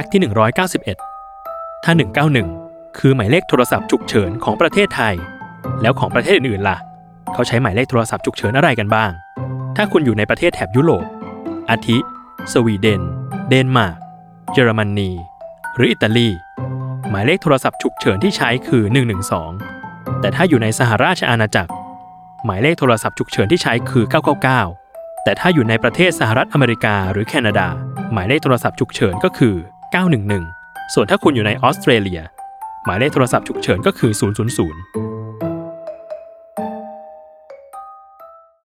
กต์ที่ 191 ถ้า 191 คือหมายเลขโทรศัพท์ฉุกเฉินของประเทศไทย แล้วของประเทศอื่นๆล่ะ เขาใช้หมายเลขโทรศัพท์ฉุกเฉินอะไรกันบ้าง ถ้าคุณอยู่ในประเทศแถบยุโรป อาทิ สวีเดน เดนมาร์ก เยอรมนี หรืออิตาลี หมายเลขโทรศัพท์ฉุกเฉินที่ใช้คือ 112 แต่ถ้าอยู่ในสหราชอาณาจักร หมายเลขโทรศัพท์ฉุกเฉินที่ใช้คือ 999แต่ถ้าอยู่ในประเทศสหรัฐอเมริกาหรือแคนาดา หมายเลขโทรศัพท์ฉุกเฉินก็คือ 911 ส่วนถ้าคุณอยู่ในออสเตรเลีย หมายเลขโทรศัพท์ฉุกเฉินก็คือ 000